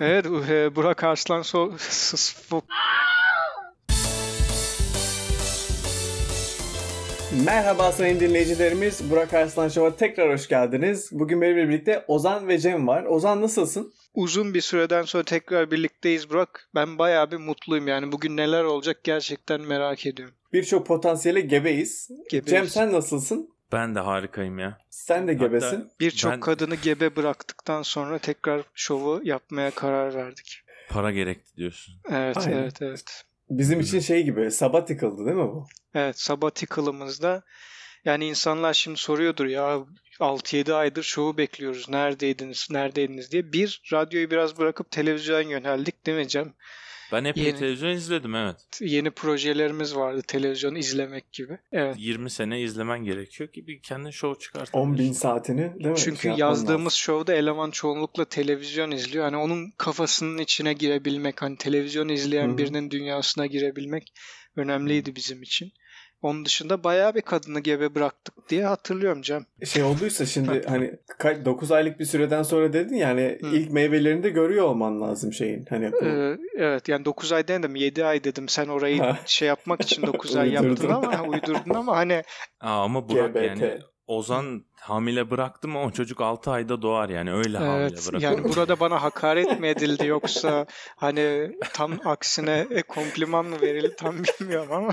Evet e, Burak Arslan so Merhaba sayın dinleyicilerimiz. Burak Arslan Show'a tekrar hoş geldiniz. Bugün benimle birlikte Ozan ve Cem var. Ozan nasılsın? Uzun bir süreden sonra tekrar birlikteyiz Burak. Ben bayağı bir mutluyum yani. Bugün neler olacak gerçekten merak ediyorum. Birçok potansiyeli gebeyiz. Gebeyiz. Cem sen nasılsın? Ben de harikayım ya. Sen de gebesin. Birçok Ben- kadını gebe bıraktıktan sonra tekrar şovu yapmaya karar verdik. Para gerekti diyorsun. Evet, Aynen. evet, evet. Bizim için şey gibi sabbatical'dı değil mi bu? Evet, sabbatical'ımızda yani insanlar şimdi soruyordur ya 6-7 aydır şovu bekliyoruz. Neredeydiniz, neredeydiniz diye. Bir, radyoyu biraz bırakıp televizyona yöneldik değil mi Cem? Ben hep Yeni. televizyon izledim evet. Yeni projelerimiz vardı televizyonu izlemek gibi. Evet. 20 sene izlemen gerekiyor ki bir kendin show 10 bin saatini değil mi? Çünkü Şey yazdığımız lazım. şovda eleman çoğunlukla televizyon izliyor. Hani onun kafasının içine girebilmek, hani televizyon izleyen Hı hı. birinin dünyasına girebilmek önemliydi bizim için. Onun dışında bayağı bir kadını gebe bıraktık diye hatırlıyorum Cem. Şey olduysa şimdi hani 9 aylık bir süreden sonra dedin yani Hı. ilk meyvelerini de görüyor olman lazım şeyin. Hani bu- Ee, evet yani 9 ay demedim 7 ay dedim. Sen orayı şey yapmak için 9 ay yaptın ama uydurdun ama hani Aa, ama Burak GBT. yani Ozan hamile bıraktım ama o çocuk 6 ayda doğar yani öyle hamile evet bırakır. yani burada bana hakaret mi edildi yoksa hani tam aksine e, kompliman mı verildi tam bilmiyorum ama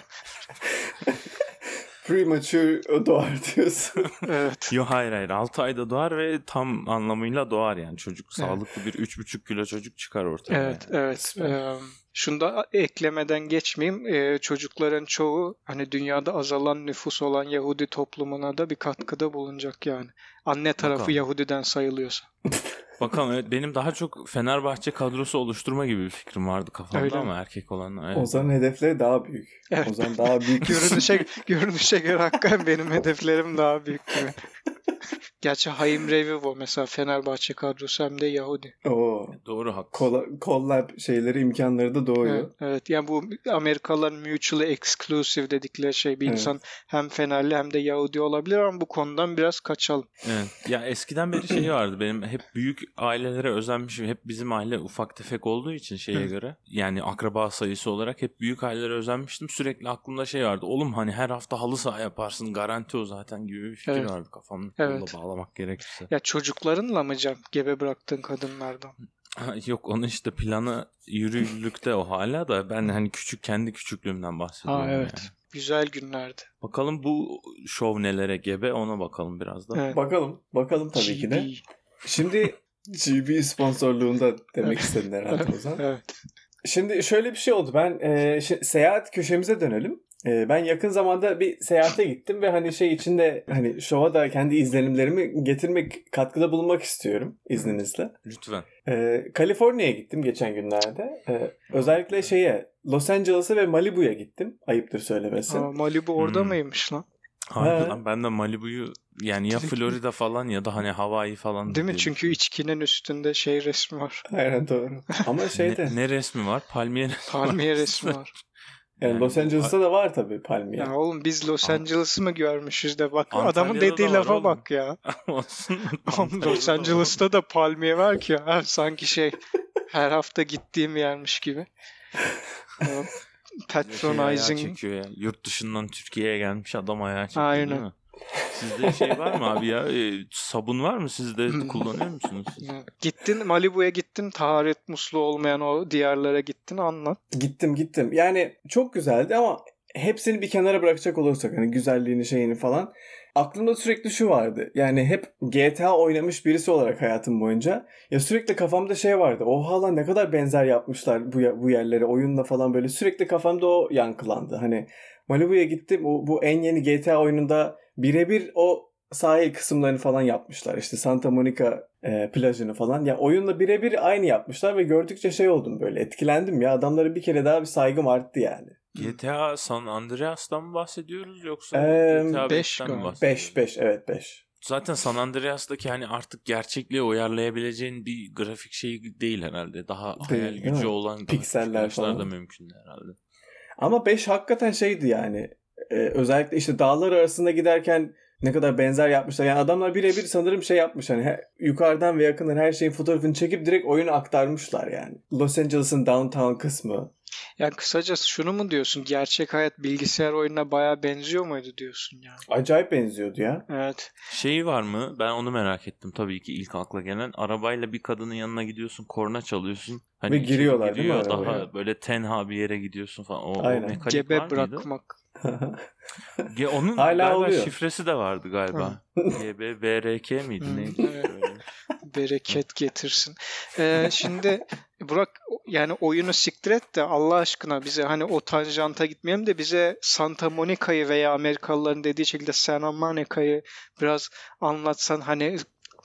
premature doğar diyorsun. evet. Yo hayır hayır 6 ayda doğar ve tam anlamıyla doğar yani çocuk sağlıklı bir 3,5 kilo çocuk çıkar ortaya. Evet, yani. evet. Süper. Ee, şunu da eklemeden geçmeyeyim. Ee, çocukların çoğu hani dünyada azalan nüfus olan Yahudi toplumuna da bir katkıda bulunacak yani. Anne tarafı Bakalım. Yahudiden sayılıyorsa. Bakalım evet, benim daha çok Fenerbahçe kadrosu oluşturma gibi bir fikrim vardı kafamda Öyle mi? ama erkek olan. Evet. Ozan'ın hedefleri daha büyük. Evet. Ozan daha büyük. Görünüşe, görünüşe göre hakikaten benim hedeflerim daha büyük gibi. Gerçi Haim Revivo mesela Fenerbahçe kadrosu hem de Yahudi. Oo. Doğru haklı. Collab şeyleri imkanları da doğuyor. Evet, evet. Yani bu Amerikalıların mutually exclusive dedikleri şey bir Evet. insan hem Fenerli hem de Yahudi olabilir ama bu konudan biraz kaçalım. Evet. Ya eskiden beri şey vardı benim hep büyük ailelere özenmişim. Hep bizim aile ufak tefek olduğu için şeye Hı. göre. Yani akraba sayısı olarak hep büyük ailelere özenmiştim. Sürekli aklımda şey vardı. Oğlum hani her hafta halı saha yaparsın garanti o zaten gibi bir fikir Evet. vardı kafamda. Evet. Kolla bağlamak gerekirse. Ya çocuklarınla mı Cem? Gebe bıraktığın kadınlardan. Yok onun işte planı yürürlükte o hala da ben hani küçük kendi küçüklüğümden bahsediyorum. Ha evet. yani. Güzel günlerdi. Bakalım bu şov nelere gebe ona bakalım biraz da. Evet. Bakalım. Bakalım tabii ki de. GB. Şimdi GB sponsorluğunda demek istedin herhalde Ozan. Evet. Şimdi şöyle bir şey oldu. Ben e, şi- seyahat köşemize dönelim. E, ben yakın zamanda bir seyahate gittim ve hani şey içinde hani şova da kendi izlenimlerimi getirmek, katkıda bulunmak istiyorum izninizle. Lütfen. E, Kaliforniya'ya gittim geçen günlerde. E, özellikle şeye Los Angeles'a ve Malibu'ya gittim. Ayıptır söylemesi. Aa, Malibu orada Hmm. mıymış lan? Harbi lan ben de Malibu'yu yani ya Florida falan ya da hani Hawaii falan. Değil mi? diye Çünkü içkinin üstünde şey resmi var. Aynen doğru. Ama şeyde ne, ne resmi var? Palmiye resmi Palmiye var. resmi var. yani Yani- Los Angeles'ta da var tabii palmiye. Ya oğlum biz Los An- Angeles'ı mı görmüşüz de bak Antalya'da adamın da dediği lafa oğlum. bak ya. Olsun. Oğlum Los Angeles'ta da palmiye var ki ya. Sanki şey her hafta gittiğim yermiş gibi. Şey ayağı Patronizing. çekiyor ya. Yurt dışından Türkiye'ye gelmiş adam ayağı çekiyor Aynen. değil mi? Sizde şey var mı abi ya? E, sabun var mı sizde? Kullanıyor musunuz siz? Gittin Malibu'ya gittin taharet musluğu olmayan o diyarlara gittin anlat. Gittim gittim. Yani çok güzeldi ama hepsini bir kenara bırakacak olursak hani güzelliğini şeyini falan aklımda sürekli şu vardı. Yani hep GTA oynamış birisi olarak hayatım boyunca ya sürekli kafamda şey vardı. Oha lan ne kadar benzer yapmışlar bu bu yerlere oyunla falan böyle sürekli kafamda o yankılandı. Hani Malibu'ya gittim. O, bu en yeni GTA oyununda birebir o sahil kısımlarını falan yapmışlar. İşte Santa Monica e, plajını falan. Ya oyunla birebir aynı yapmışlar ve gördükçe şey oldum böyle etkilendim ya. Adamlara bir kere daha bir saygım arttı yani. GTA San Andreas'tan mı bahsediyoruz yoksa Eee, GTA beş 5'ten mi bahsediyoruz? 5 5 evet 5. Zaten San Andreas'taki hani artık gerçekliğe uyarlayabileceğin bir grafik şey değil herhalde. Daha Değil, hayal gücü olan Pikseller falan. da mümkün herhalde. Ama 5 hakikaten şeydi yani. Ee, özellikle işte dağlar arasında giderken Ne kadar benzer yapmışlar. Yani adamlar birebir sanırım şey yapmış hani he- yukarıdan ve yakından her şeyin fotoğrafını çekip direkt oyunu aktarmışlar yani. Los Angeles'ın downtown kısmı. Yani kısacası şunu mu diyorsun? Gerçek hayat bilgisayar oyununa bayağı benziyor muydu diyorsun yani? Acayip benziyordu ya. Evet. Şeyi var mı? Ben onu merak ettim tabii ki ilk akla gelen. Arabayla bir kadının yanına gidiyorsun, korna çalıyorsun. Hani Ve giriyorlar değil mi giriyor, Daha arabaya? böyle tenha bir yere gidiyorsun falan. O, o Aynen. mekanik var Gebe mıydı? Ge- Onun Hala galiba oluyor. şifresi de vardı galiba. GB BRK miydi Hı, neydi? Öyle. Bereket getirsin. Ee, şimdi Burak yani oyunu siktir et de Allah aşkına bize hani o tanjanta gitmeyelim de bize Santa Monica'yı veya Amerikalıların dediği şekilde Santa Monica'yı biraz anlatsan hani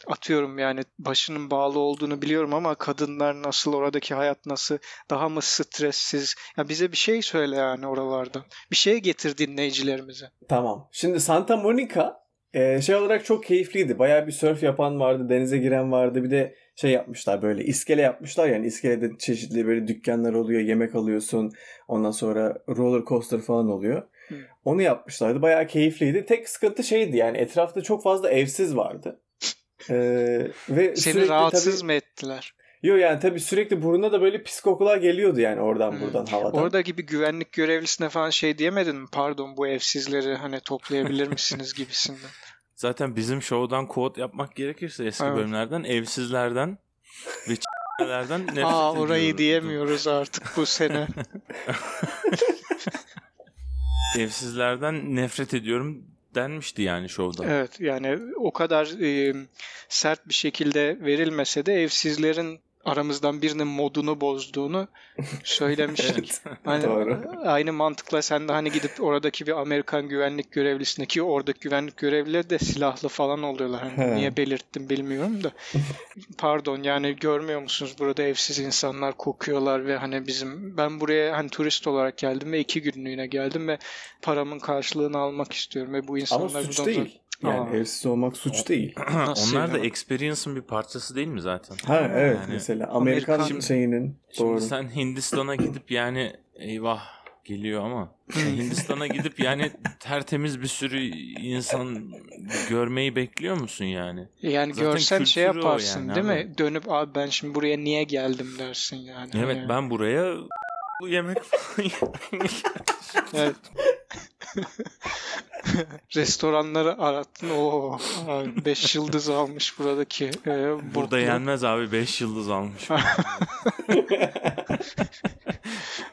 atıyorum yani başının bağlı olduğunu biliyorum ama kadınlar nasıl oradaki hayat nasıl daha mı stressiz ya bize bir şey söyle yani oralardan bir şey getir dinleyicilerimize. Tamam. Şimdi Santa Monica e, şey olarak çok keyifliydi. Bayağı bir surf yapan vardı, denize giren vardı. Bir de şey yapmışlar böyle iskele yapmışlar yani iskelede çeşitli böyle dükkanlar oluyor, yemek alıyorsun. Ondan sonra roller coaster falan oluyor. Hı. Onu yapmışlardı. Bayağı keyifliydi. Tek sıkıntı şeydi yani etrafta çok fazla evsiz vardı. Ee, ve Seni rahatsız tabii, mı ettiler? Yo yani tabii sürekli burnuna da böyle pis kokular geliyordu yani oradan Hmm. buradan havadan. Orada gibi güvenlik görevlisine falan şey diyemedin mi? Pardon bu evsizleri hani toplayabilir misiniz gibisinden. Zaten bizim show'dan quote yapmak gerekirse eski Evet. bölümlerden evsizlerden ve ç**lerden nefret Aa orayı diyemiyoruz artık bu sene. Evsizlerden nefret ediyorum denmişti yani show'da. Evet yani o kadar e, sert bir şekilde verilmese de evsizlerin aramızdan birinin modunu bozduğunu söylemiştik. Hani Doğru. aynı mantıkla sen de hani gidip oradaki bir Amerikan güvenlik görevlisine ki oradaki güvenlik görevlileri de silahlı falan oluyorlar. Hani niye belirttim bilmiyorum da. Pardon yani görmüyor musunuz burada evsiz insanlar kokuyorlar ve hani bizim ben buraya hani turist olarak geldim ve iki günlüğüne geldim ve paramın karşılığını almak istiyorum ve bu insanlar Ama suç değil. Yani Aa. evsiz olmak suç değil. Onlar da yani? experience'ın bir parçası değil mi zaten? Ha evet Yani mesela Amerikan, Amerikan- şeyinin Şimdi doğru. sen Hindistan'a gidip yani eyvah geliyor ama sen Hindistan'a gidip yani tertemiz bir sürü insan görmeyi bekliyor musun yani? Yani Zaten görsen şey yaparsın yani değil mi? abi. Dönüp abi ben şimdi buraya niye geldim dersin yani. Evet Hani- ben buraya bu yemek falan Evet. Restoranları arattın. Oo, 5 yıldız almış buradaki. e, Burada botlu. yenmez abi 5 yıldız almış.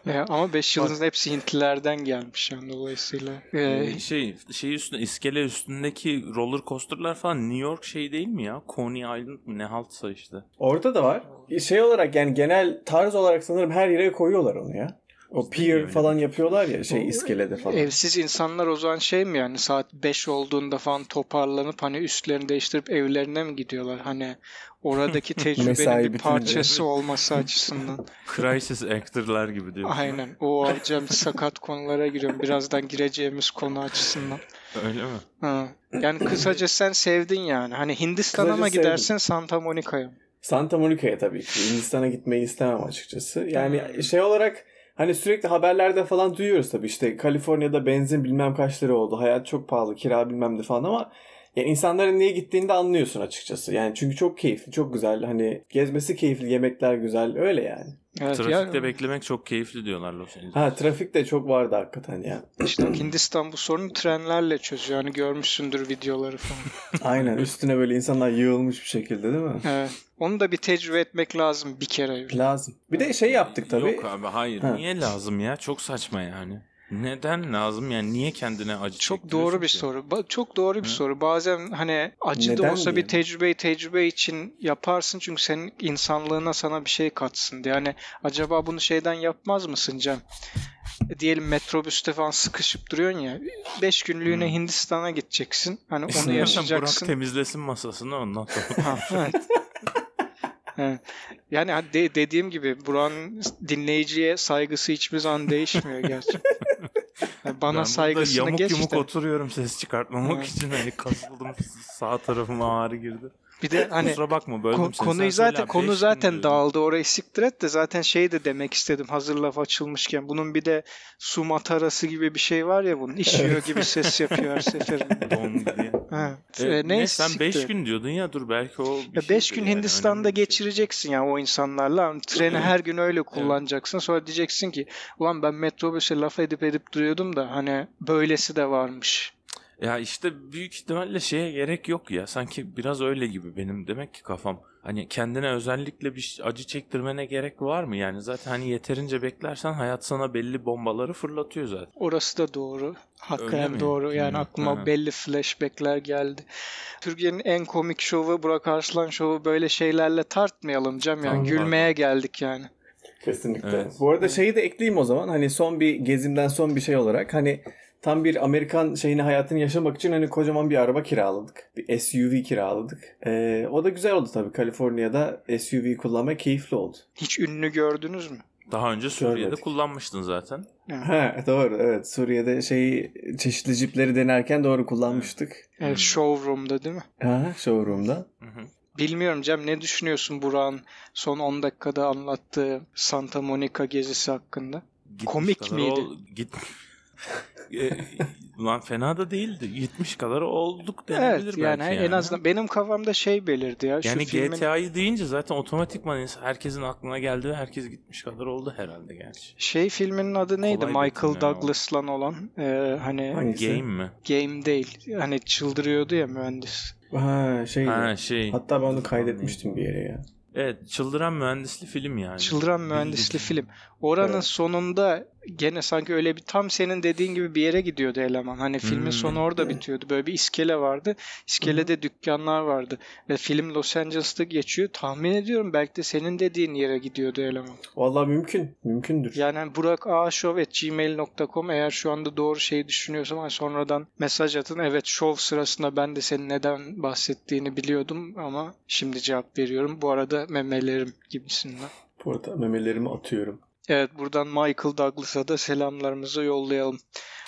E, ama 5 yıldızın hepsi Hintlilerden gelmiş yani dolayısıyla. E, Ee, şey şey üstünde iskele üstündeki roller coaster'lar falan New York şey değil mi ya? Coney Island mı ne haltsa işte. Orada da var. Şey olarak yani genel tarz olarak sanırım her yere koyuyorlar onu ya. O pier falan yapıyorlar ya şey iskelede falan. evsiz insanlar o zaman şey mi yani saat 5 olduğunda falan toparlanıp hani üstlerini değiştirip evlerine mi gidiyorlar? Hani oradaki tecrübenin bir parçası olması açısından. Crisis actor'lar gibi diyor. Aynen. O alacağım sakat konulara giriyorum. Birazdan gireceğimiz konu açısından. Öyle mi? Ha. Yani kısaca sen sevdin yani. Hani Hindistan'a mı sevdim. gidersin Santa Monica'ya? Santa Monica'ya tabii ki. Hindistan'a gitmeyi istemem açıkçası. Yani Hmm. şey olarak hani sürekli haberlerde falan duyuyoruz tabii işte Kaliforniya'da benzin bilmem kaç lira oldu. Hayat çok pahalı, kira bilmem ne falan ama yani insanların niye gittiğini de anlıyorsun açıkçası. Yani çünkü çok keyifli, çok güzel. Hani gezmesi keyifli, yemekler güzel. Öyle yani. Evet, Trafikte ya, beklemek çok keyifli diyorlar Los Angeles. Ha trafik de çok vardı hakikaten ya. işte Hindistan bu sorunu trenlerle çözüyor. Yani görmüşsündür videoları falan. Aynen üstüne böyle insanlar yığılmış bir şekilde değil mi? Evet. Onu da bir tecrübe etmek lazım bir kere. Lazım. Bir de şey yaptık tabii. Yok abi hayır. Ha. Niye lazım ya? Çok saçma yani. Neden lazım yani? Niye kendine acı Çok doğru bir ki? soru. Ba- Çok doğru bir Hı. soru. Bazen hani acı da Neden olsa diye bir tecrübeyi tecrübe için yaparsın çünkü senin insanlığına sana bir şey katsın diye. Yani acaba bunu şeyden yapmaz mısın Cem? E, Diyelim metrobüste falan sıkışıp duruyorsun ya. 5 günlüğüne Hı. Hindistan'a gideceksin. Hani onu İstersen Burak yaşayacaksın. temizlesin masasını ondan sonra. Ha, evet. Evet. Yani de- dediğim gibi Burak'ın dinleyiciye saygısı hiçbir zaman değişmiyor gerçekten. Yani bana ben saygısını yamuk geç yumuk de. oturuyorum ses çıkartmamak için. Hani kasıldım sağ tarafıma ağrı girdi. Bir de hani Kusura bakma böldüm Ko- seni. konuyu Sen zaten abi, konu zaten dağıldı. Orayı siktir et de zaten şey de demek istedim. Hazır laf açılmışken. Bunun bir de su matarası gibi bir şey var ya bunun. İşiyor gibi ses yapıyor her seferinde. Don diye. Ha. E, E, ne, sen 5 siktir. gün diyordun ya dur belki o bir Ya 5 şeydir gün yani, Hindistan'da şey. geçireceksin ya o insanlarla. Hani Treni her gün öyle kullanacaksın. Sonra diyeceksin ki ulan ben metrobüse laf edip edip duruyordum da hani böylesi de varmış. Ya işte büyük ihtimalle şeye gerek yok ya. Sanki biraz öyle gibi benim demek ki kafam. Hani kendine özellikle bir acı çektirmene gerek var mı? Yani zaten hani yeterince beklersen hayat sana belli bombaları fırlatıyor zaten. Orası da doğru. Hakikaten doğru. Yani Hı, aklıma hı. belli flashbackler geldi. Türkiye'nin en komik şovu Burak Arslan şovu böyle şeylerle tartmayalım Cem. Yani Tamam, gülmeye geldik yani. Kesinlikle. Evet. Bu arada şeyi de ekleyeyim o zaman. Hani son bir gezimden son bir şey olarak hani tam bir Amerikan şeyini hayatını yaşamak için hani kocaman bir araba kiraladık. Bir SUV kiraladık. Ee, o da güzel oldu tabii. Kaliforniya'da SUV kullanmak keyifli oldu. Hiç ünlü gördünüz mü? Daha önce Suriye'de Görmedik. kullanmıştın zaten. Ha, doğru evet. Suriye'de şeyi çeşitli jipleri denerken doğru kullanmıştık. evet, Hmm. showroom'da değil mi? Ha, showroom'da. Hı hı. Bilmiyorum Cem ne düşünüyorsun Burak'ın son 10 dakikada anlattığı Santa Monica gezisi hakkında? Gitmiş Komik miydi? ol- git E, Ulan fena da değildi. 70 kadar olduk Evet denebilir yani, belki en azından benim kafamda şey belirdi ya. Yani şu filmin GTA'yı deyince zaten otomatikman herkesin aklına geldi ve herkes gitmiş kadar oldu herhalde gerçi. şey filminin adı neydi? Kolay Michael. Douglas'lan olan Ee, hani Hangisi? Game mi? game değil. Hani çıldırıyordu ya mühendis. Ha şey. Ha şey. Hatta ben onu kaydetmiştim bir yere ya. Evet, çıldıran mühendisli film yani. Çıldıran mühendisli film. Oranın Evet. sonunda gene sanki öyle bir tam senin dediğin gibi bir yere gidiyordu eleman. Hani filmin Hmm. sonu orada bitiyordu. Böyle bir iskele vardı. İskelede dükkanlar vardı. Ve film Los Angeles'ta geçiyor. Tahmin ediyorum belki de senin dediğin yere gidiyordu eleman. Vallahi mümkün. Mümkündür. Yani Burak gmail.com eğer şu anda doğru şeyi düşünüyorsam hani sonradan mesaj atın. Evet şov sırasında ben de senin neden bahsettiğini biliyordum ama şimdi cevap veriyorum. Bu arada memelerim gibisinden. Bu arada memelerimi atıyorum. Evet buradan Michael Douglas'a da selamlarımızı yollayalım.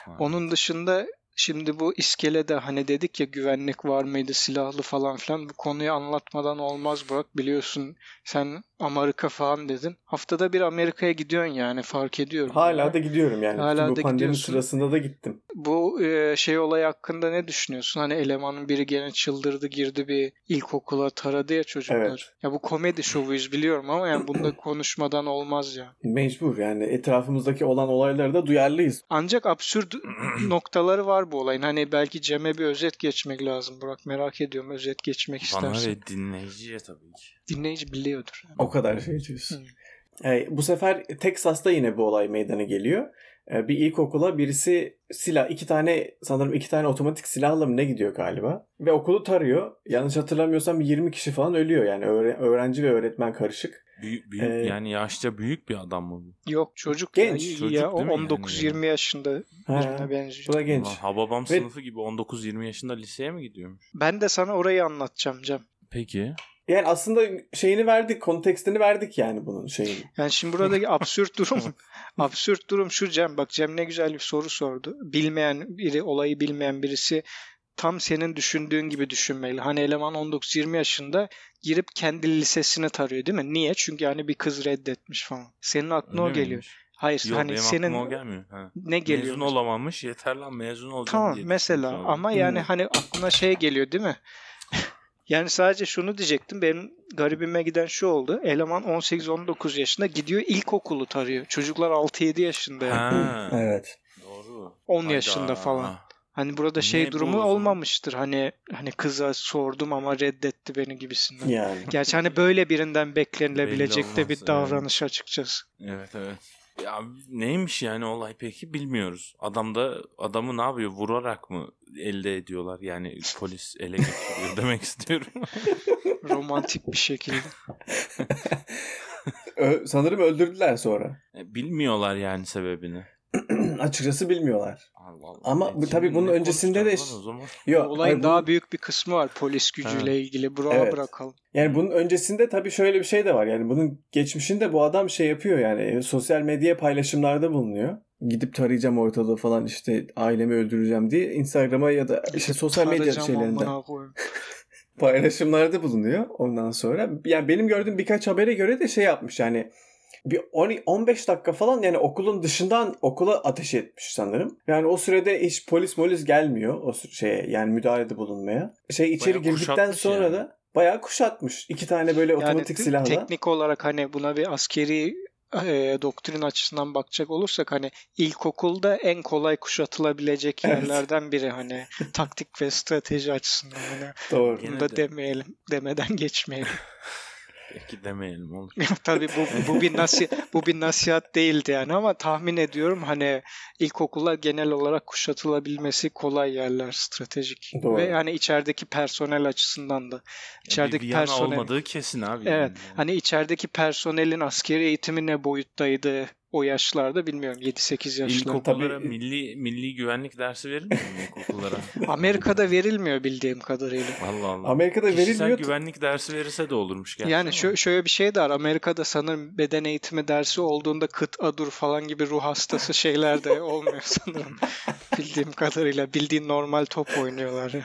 Ha. Onun dışında şimdi bu iskelede hani dedik ya güvenlik var mıydı silahlı falan filan bu konuyu anlatmadan olmaz Burak biliyorsun sen Amerika falan dedin. Haftada bir Amerika'ya gidiyorsun yani fark ediyorum. Hala da gidiyorum yani. Hala Bütün bu da pandemi gidiyorsun. sırasında da gittim. Bu e, şey olay hakkında ne düşünüyorsun? Hani elemanın biri gene çıldırdı girdi bir ilkokula taradı ya çocuklar. Evet. Ya bu komedi şovuyuz biliyorum ama yani bunda konuşmadan olmaz ya. Mecbur yani etrafımızdaki olan olaylara da duyarlıyız. Ancak absürt noktaları var bu olayın. Hani belki Cem'e bir özet geçmek lazım Burak. Merak ediyorum özet geçmek Bana istersen. ve dinleyiciye tabii ki. Dinleyici biliyordur. O kadar şey diyorsun. Hı. Ee, bu sefer Texas'ta yine bu olay meydana geliyor. Ee, bir ilkokula birisi silah, iki tane sanırım iki tane otomatik silahla mı ne gidiyor galiba. Ve okulu tarıyor. Yanlış hatırlamıyorsam 20 kişi falan ölüyor yani öğre- öğrenci ve öğretmen karışık. Büyük, büyük Ee, yani yaşça büyük bir adam mı bu? Yok çocuk Genç, ya. çocuk ya, değil mi 19-20 yaşında birine benziyor. bu da genç. Ulan Hababam Ve- sınıfı gibi 19-20 yaşında liseye mi gidiyormuş? Ben de sana orayı anlatacağım Cem. Peki. Yani aslında şeyini verdik, kontekstini verdik yani bunun şeyini. Yani şimdi buradaki absürt durum absürt durum şu Cem. Bak Cem ne güzel bir soru sordu. Bilmeyen biri, olayı bilmeyen birisi tam senin düşündüğün gibi düşünmeli. Hani eleman 19-20 yaşında girip kendi lisesini tarıyor değil mi? Niye? Çünkü hani bir kız reddetmiş falan. Senin aklına Öyle o geliyor. miymiş? Hayır Yok hani benim senin o gelmiyor. Ha. ne geliyor? Mezun olamamış yeter lan mezun olacağım Tamam diye mesela düşünmüş ama yani Hmm. hani aklına şey geliyor değil mi? Yani sadece şunu diyecektim. Benim garibime giden şu oldu. Eleman 18-19 yaşında gidiyor ilkokulu tarıyor. Çocuklar 6-7 yaşında. yani. Ha, Evet. doğru. 10 Hayda. yaşında falan. Hani burada şey Ne durumu olmamıştır. Hani hani kıza sordum ama reddetti beni gibisinden. Yani. Gerçi hani böyle birinden beklenilebilecek de bir evet. davranış açıkçası. Evet evet. Ya neymiş yani olay peki bilmiyoruz. Adam da adamı ne yapıyor? Vurarak mı elde ediyorlar? Yani polis ele geçiriyor demek istiyorum. Romantik bir şekilde. Ö- sanırım öldürdüler sonra. E, Bilmiyorlar yani sebebini. Açıkçası bilmiyorlar. Allah Allah. Ama E, bu- tabii bunun öncesinde de-? Yok, Olayın hayır, daha bu- büyük bir kısmı var polis gücüyle Ha. ilgili. Burak'a Evet. bırakalım. Yani bunun öncesinde tabii şöyle bir şey de var. Yani bunun geçmişinde bu adam şey yapıyor yani e, sosyal medya paylaşımlarda bulunuyor. Gidip tarayacağım ortalığı falan işte ailemi öldüreceğim diye Instagram'a ya da işte sosyal medya şeylerinden. paylaşımlarda bulunuyor ondan sonra. Yani benim gördüğüm birkaç habere göre de şey yapmış yani bir 10 15 dakika falan yani okulun dışından okula ateş etmiş sanırım. Yani o sürede hiç polis molis gelmiyor o şeye yani müdahalede bulunmaya. Şey içeri Bayağı girdikten sonra yani. da bayağı kuşatmış. İki tane böyle otomatik te- silahla. teknik olarak hani buna bir askeri e, doktrin açısından bakacak olursak hani ilkokulda en kolay kuşatılabilecek Evet. yerlerden biri hani taktik ve strateji açısından hani Doğru. Bunu da de. demeyelim demeden geçmeyelim. Peki demeyelim olur. Tabii bu, bu bir nasi bu bir nasihat değildi yani ama tahmin ediyorum hani ilkokullar genel olarak kuşatılabilmesi kolay yerler stratejik Doğru. ve yani içerideki personel açısından da bir içerideki Viyana personel olmadığı kesin abi. Evet. yani. Hani içerideki personelin askeri eğitimi ne boyuttaydı o yaşlarda bilmiyorum 7-8 yaşlarında. İlkokullara Tabii- milli milli güvenlik dersi verilmiyor mu ilkokullara? Amerika'da verilmiyor bildiğim kadarıyla. Allah Allah. Amerika'da Kişisel verilmiyor. güvenlik dersi verirse de olurmuş gerçi Yani şö- şöyle bir şey de var. Amerika'da sanırım beden eğitimi dersi olduğunda kıt adur falan gibi ruh hastası şeyler de olmuyor sanırım. bildiğim kadarıyla. Bildiğin normal top oynuyorlar yani.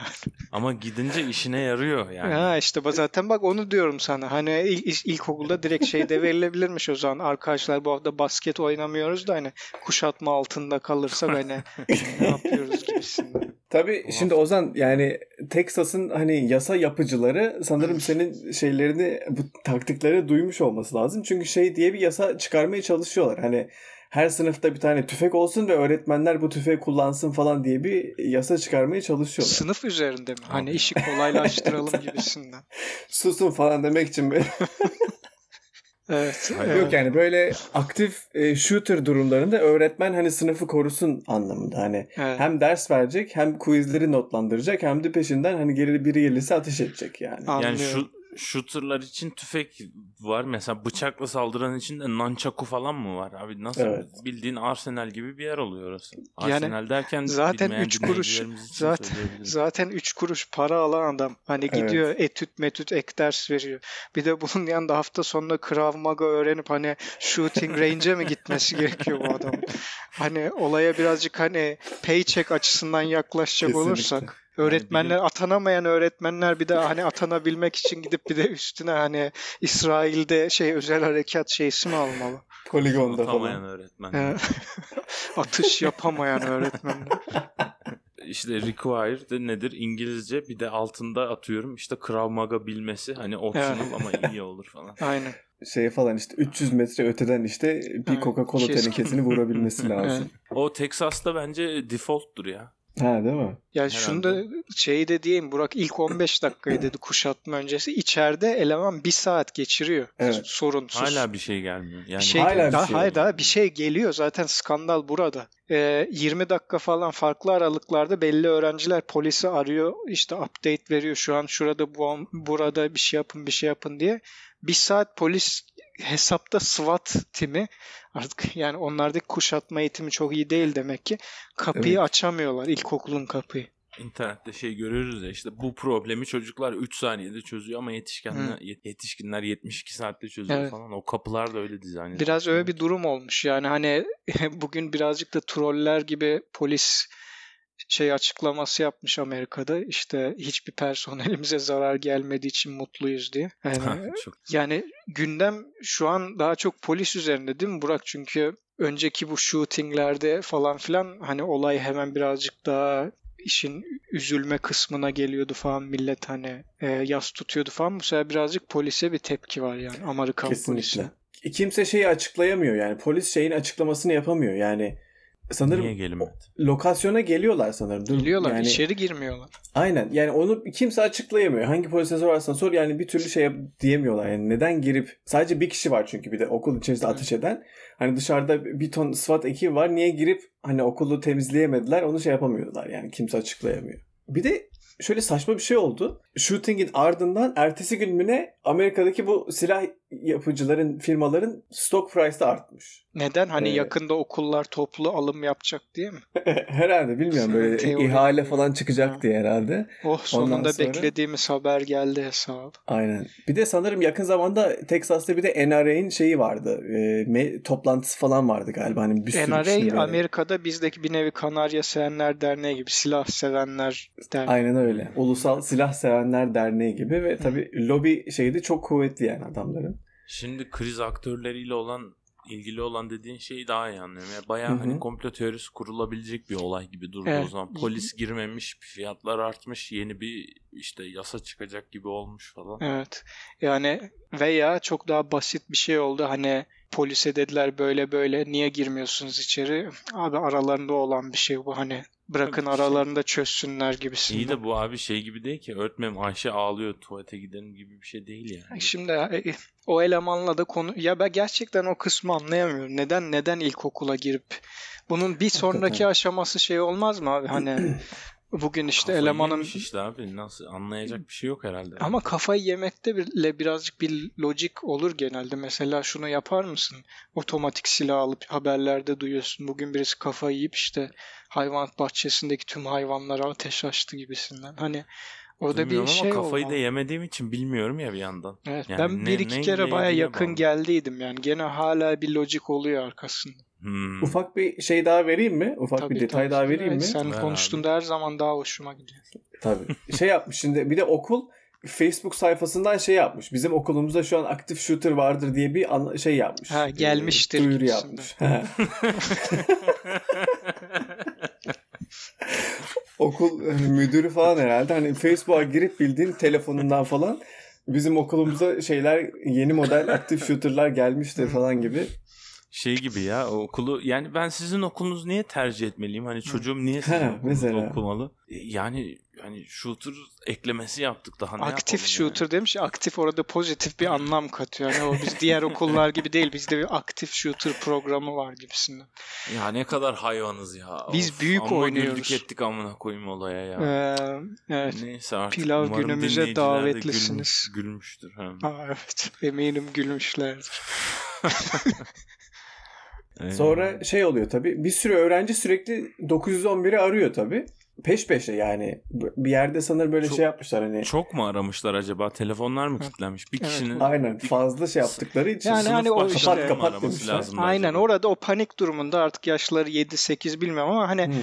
Ama gidince işine yarıyor yani. Ha işte zaten bak onu diyorum sana. Hani il- il- ilkokulda direkt şeyde verilebilirmiş o zaman. Arkadaşlar bu hafta basket oynamıyoruz da hani kuşatma altında kalırsa hani ne yapıyoruz gibisinden. Tabii şimdi Ozan yani Texas'ın hani yasa yapıcıları sanırım senin şeylerini bu taktikleri duymuş olması lazım. Çünkü şey diye bir yasa çıkarmaya çalışıyorlar. Hani her sınıfta bir tane tüfek olsun ve öğretmenler bu tüfeği kullansın falan diye bir yasa çıkarmaya çalışıyorlar. Sınıf üzerinde mi? Hani işi kolaylaştıralım gibisinden. Susun falan demek için böyle. Evet. Hayır. Yok yani böyle aktif e, shooter durumlarında öğretmen hani sınıfı korusun anlamında. Hani Evet. hem ders verecek hem quizleri notlandıracak hem de peşinden hani geri biri gelirse ateş edecek yani. Anladım. Yani Anlıyorum. şu shooterlar için tüfek var. Mesela bıçakla saldıran için de nunchaku falan mı var? Abi nasıl Evet. bildiğin Arsenal gibi bir yer oluyor orası. Yani Arsenal derken zaten bilmeyen üç kuruş- dinleyicilerimiz için zaten-. Zaten 3 kuruş para alan adam. Hani Evet. gidiyor etüt metüt ek ders veriyor. Bir de bunun yanında hafta sonunda Krav Maga öğrenip hani shooting range'e mi gitmesi gerekiyor bu adamın? Hani olaya birazcık hani paycheck açısından yaklaşacak Kesinlikle. olursak. Öğretmenler atanamayan öğretmenler bir de hani atanabilmek için gidip bir de üstüne hani İsrail'de şey özel harekat şeysi mi almalı? Poligonda Atamayan falan. öğretmen. He. Atış yapamayan öğretmenler. İşte required de nedir? İngilizce bir de altında atıyorum işte Krav Maga bilmesi hani optional ama iyi olur falan. Aynen. Şey falan işte 300 metre öteden işte bir Coca-Cola kesin. tenekesini vurabilmesi lazım. O Texas'ta bence default'tur ya. Ha değil mi? Ya Herhalde. şunu da şeyi de diyeyim Burak ilk 15 dakikayı dedi kuşatma öncesi. İçeride eleman bir saat geçiriyor. Evet. Sorunsuz. Hala bir şey gelmiyor. Yani bir şey, Hala bir daha, şey hayır daha bir şey geliyor zaten skandal burada. Ee, 20 dakika falan farklı aralıklarda belli öğrenciler polisi arıyor işte update veriyor şu an şurada bu burada bir şey yapın bir şey yapın diye. Bir saat polis hesapta SWAT timi artık yani onlardaki kuşatma eğitimi çok iyi değil demek ki kapıyı Evet. açamıyorlar ilkokulun kapıyı. internette şey görüyoruz ya işte bu problemi çocuklar 3 saniyede çözüyor ama yetişkinler yetişkinler 72 saatte çözüyor Evet. falan. O kapılar da öyle dizayn edilmiş. Biraz öyle bir durum olmuş. Yani hani bugün birazcık da troller gibi polis şey açıklaması yapmış Amerika'da. İşte hiçbir personelimize zarar gelmediği için mutluyuz diye. Yani, Çok yani gündem şu an daha çok polis üzerinde değil mi Burak? Çünkü önceki bu shootinglerde falan filan hani olay hemen birazcık daha işin üzülme kısmına geliyordu falan millet hani e, yas tutuyordu falan. Bu sefer birazcık polise bir tepki var yani Amerikan Kesinlikle. polisi. Kimse şeyi açıklayamıyor yani polis şeyin açıklamasını yapamıyor yani. Sanırım niye gelinmedi? lokasyona geliyorlar sanırım. Dur, Geliyorlar yani, içeri girmiyorlar. Aynen yani onu kimse açıklayamıyor. Hangi polise sorarsan sor yani bir türlü şey yap- diyemiyorlar. Yani neden girip sadece bir kişi var çünkü bir de okul içerisinde ateş eden. Hani dışarıda bir ton SWAT ekibi var. Niye girip hani okulu temizleyemediler onu şey yapamıyorlar yani kimse açıklayamıyor. Bir de şöyle saçma bir şey oldu. Shooting'in ardından ertesi gün mü ne Amerika'daki bu silah yapıcıların, firmaların stock price'ı artmış. Neden? Hani Ee, yakında okullar toplu alım yapacak diye mi? herhalde bilmiyorum böyle Teori. ihale falan çıkacak Ha. diye herhalde. Oh sonunda sonra- beklediğimiz haber geldi hesabı. Aynen. Bir de sanırım yakın zamanda Texas'ta bir de NRA'in şeyi vardı. E, me- toplantısı falan vardı galiba. Hani bir sürü NRA Amerika'da bizdeki bir nevi Kanarya Sevenler Derneği gibi silah sevenler derneği. Aynen öyle. Ulusal Silah Sevenler Derneği gibi ve tabii lobi şeyi de çok kuvvetli yani adamların. Şimdi kriz aktörleriyle olan ilgili olan dediğin şeyi daha iyi anlıyorum. Yani bayağı Hı hı. hani komplo teorisi kurulabilecek bir olay gibi durdu Evet. o zaman. Polis girmemiş, fiyatlar artmış, yeni bir işte yasa çıkacak gibi olmuş falan. Evet. Yani veya çok daha basit bir şey oldu. Hani polise dediler böyle böyle niye girmiyorsunuz içeri? Abi aralarında olan bir şey bu. Hani bırakın Tabii aralarında çözsünler gibisinden. İyi de bu abi şey gibi değil ki öğretmenim Ayşe ağlıyor tuvalete gidelim gibi bir şey değil yani. Şimdi e, o elemanla da konu ya ben gerçekten o kısmı anlayamıyorum. Neden neden ilkokula girip bunun bir sonraki aşaması şey olmaz mı abi? Hani bugün işte Kafayı elemanın işte abi nasıl anlayacak bir şey yok herhalde. ama kafayı yemekte bile birazcık bir lojik olur genelde. Mesela şunu yapar mısın? Otomatik silah alıp haberlerde duyuyorsun. Bugün birisi kafayı yiyip işte hayvanat bahçesindeki tüm hayvanlara ateş açtı gibisinden. Hani orada bir Bilmiyorum şey ama kafayı olmalı. da yemediğim için bilmiyorum ya bir yandan. Evet, Yani ben ne- bir iki kere baya yakın bağlı. geldiydim yani. Gene hala bir lojik oluyor arkasında. Hmm. Ufak bir şey daha vereyim mi? Ufak bir Tabii, detay tabii. daha vereyim Evet, mi? Sen Ver konuştuğunda her zaman daha hoşuma gidiyor. Tabii. Şey yapmış şimdi bir de okul Facebook sayfasından şey yapmış. Bizim okulumuzda şu an aktif shooter vardır diye bir an- şey yapmış. Ha, gelmiştir Ee, Duyuru gibisinden. yapmış. Ha. Okul e, müdürü falan herhalde hani Facebook'a girip bildiğin telefonundan falan bizim okulumuza şeyler yeni model aktif shooter'lar gelmiştir falan gibi. Şey gibi ya o okulu yani ben sizin okulunuzu niye tercih etmeliyim? Hani çocuğum niye sizin Ha, okulunuzda mesela. okumalı? E, Yani hani shooter eklemesi yaptık daha ne aktif shooter demiş. Aktif orada pozitif bir anlam katıyor. Yani o biz diğer okullar gibi değil. Bizde bir aktif shooter programı var gibisinden. Yani. Ya ne kadar hayvanız ya. Biz büyük amma oynuyoruz. güldük ettik amına koyayım olaya ya. Ee, evet. Neyse artık Pilav umarım günümüze davetlisiniz. Gülmüş, gülmüştür. Ha. Aa, evet. Eminim gülmüşlerdir. Ee, Sonra şey oluyor tabii bir sürü öğrenci sürekli 911'i arıyor tabii. Peş peşe yani bir yerde sanırım böyle Çok- şey yapmışlar hani. Çok mu aramışlar acaba? Telefonlar mı kilitlenmiş? Bir Evet. kişinin Aynen fazla şey yaptıkları için. Yani hani o işte- Kapat, kapat demişler. Aynen acaba? orada o panik durumunda artık yaşları 7-8 bilmiyorum ama hani Hmm.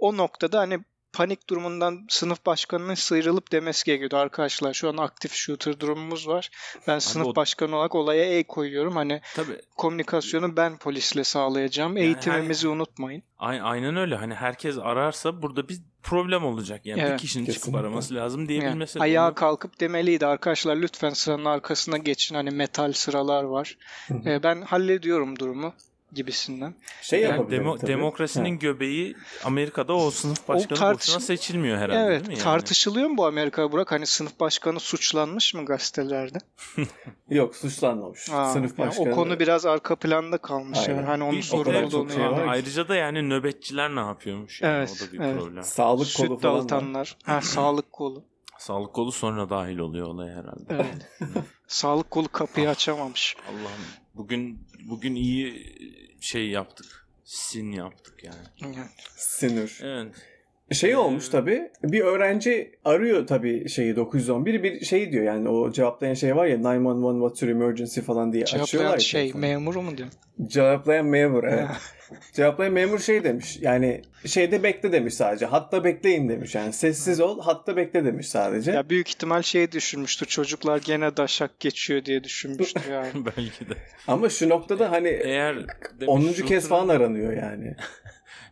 o noktada hani panik durumundan sınıf başkanının sıyrılıp demesi gerekiyordu. Arkadaşlar şu an aktif shooter durumumuz var. Ben sınıf o- başkanı olarak olaya el koyuyorum. Hani Tabii komünikasyonu ben polisle sağlayacağım. Yani Eğitimimizi unutmayın. Ay- aynen öyle. Hani herkes ararsa burada bir problem olacak. Yani bir Evet. kişinin çıkıp Kesinlikle. araması lazım Yani diyebilmesi. ayağa Onu- kalkıp demeliydi arkadaşlar lütfen sıranın arkasına geçin. Hani metal sıralar var. Ee, ben hallediyorum durumu gibisinden. Şey yani demo- tabii. demokrasinin Ha. göbeği Amerika'da o sınıf başkanı tartışma- boşuna seçilmiyor herhalde evet değil mi? Yani? tartışılıyor mu bu Amerika Burak? Hani sınıf başkanı suçlanmış mı gazetelerde? Yok suçlanmamış. Aa, Sınıf yani başkanı. o konu biraz arka planda kalmış. Aynen. Yani. Hani onun sorumluluğunu şey yani. Ayrıca da yani nöbetçiler ne yapıyormuş? Yani Evet, O da bir evet. problem. Sağlık kolu Süt falan var. dağıtanlar. Ha, sağlık kolu. Sağlık kolu sonra dahil oluyor olaya herhalde. Evet. sağlık kolu kapıyı açamamış. Allah'ım bugün bugün iyi şey yaptık. Sin yaptık yani. Sinir. Evet. Şey Ee, olmuş tabii. Bir öğrenci arıyor tabii şeyi 911 bir şey diyor yani o cevaplayan şey var ya 911 what's your emergency falan diye açıyorlar Cevaplayan ya şey memuru mu diyor? Cevaplayan memur evet. Cevaplayan memur şey demiş yani şeyde bekle demiş sadece hatta bekleyin demiş yani sessiz ol hatta bekle demiş sadece. ya büyük ihtimal şey düşünmüştür. Çocuklar gene daşak geçiyor diye düşünmüştür yani. Belki de. Ama şu noktada hani Eğer demiş, 10. kez falan aranıyor yani.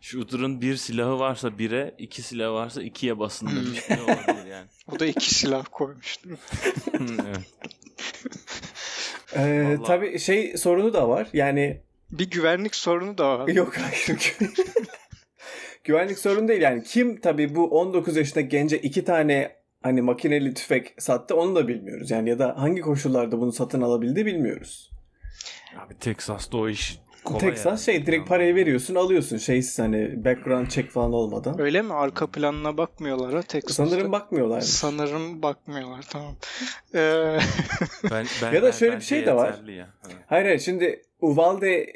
Shooter'ın bir silahı varsa bire, iki silahı varsa ikiye basın Hmm. demiş. Ne olabilir yani? O da iki silah koymuş. değil mi? evet. Ee, tabii şey sorunu da var yani Bir güvenlik sorunu da var. Yok hayır. Güvenlik sorunu değil yani. Kim tabii bu 19 yaşındaki gence iki tane hani makineli tüfek sattı onu da bilmiyoruz. Yani ya da hangi koşullarda bunu satın alabildi bilmiyoruz. Abi Texas'ta o iş kolay Texas herhalde. şey direkt parayı veriyorsun alıyorsun şeysiz hani background check falan olmadan. Öyle mi? Arka planına bakmıyorlar ha Texas'ta. Sanırım bakmıyorlar. Sanırım bakmıyorlar tamam. Ee, Ben, ben, Ya da ben- şöyle bir bence şey de var. ya. Ha. Hayır hayır şimdi Uvalde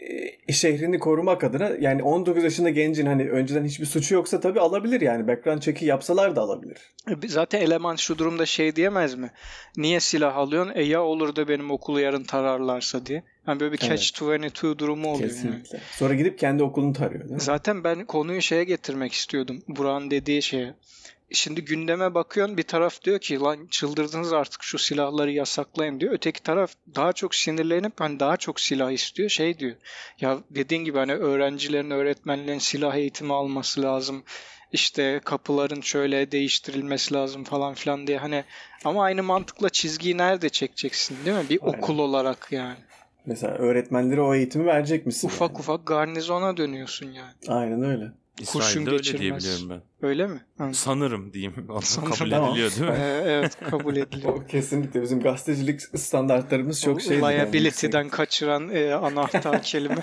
e, şehrini korumak adına yani 19 yaşında gencin hani önceden hiçbir suçu yoksa tabii alabilir yani background check'i yapsalar da alabilir. zaten eleman şu durumda şey diyemez mi? Niye silah alıyorsun? E ya olur da benim okulu yarın tararlarsa diye. Yani böyle bir Evet. catch-22 durumu oluyor. yani. Kesinlikle. Sonra gidip kendi okulunu tarıyor? Zaten ben konuyu şeye getirmek istiyordum. Burak'ın dediği şeye. Şimdi gündeme bakıyorsun bir taraf diyor ki lan çıldırdınız artık şu silahları yasaklayın diyor. Öteki taraf daha çok sinirlenip hani daha çok silah istiyor. Şey diyor ya dediğin gibi hani öğrencilerin öğretmenlerin silah eğitimi alması lazım. İşte kapıların şöyle değiştirilmesi lazım falan filan diye hani ama aynı mantıkla çizgiyi nerede çekeceksin değil mi? Bir Aynen. okul olarak yani. Mesela öğretmenlere o eğitimi verecek misin? Ufak yani? ufak garnizona dönüyorsun yani. Aynen öyle. İsrail'de öyle geçirmez. diyebiliyorum Öyle mi? Hı. Sanırım diyeyim. Sanırım. Kabul Tamam. ediliyor değil mi? Ee, evet kabul ediliyor. O kesinlikle bizim gazetecilik standartlarımız çok şey. Liability'den kaçıran e, anahtar kelime.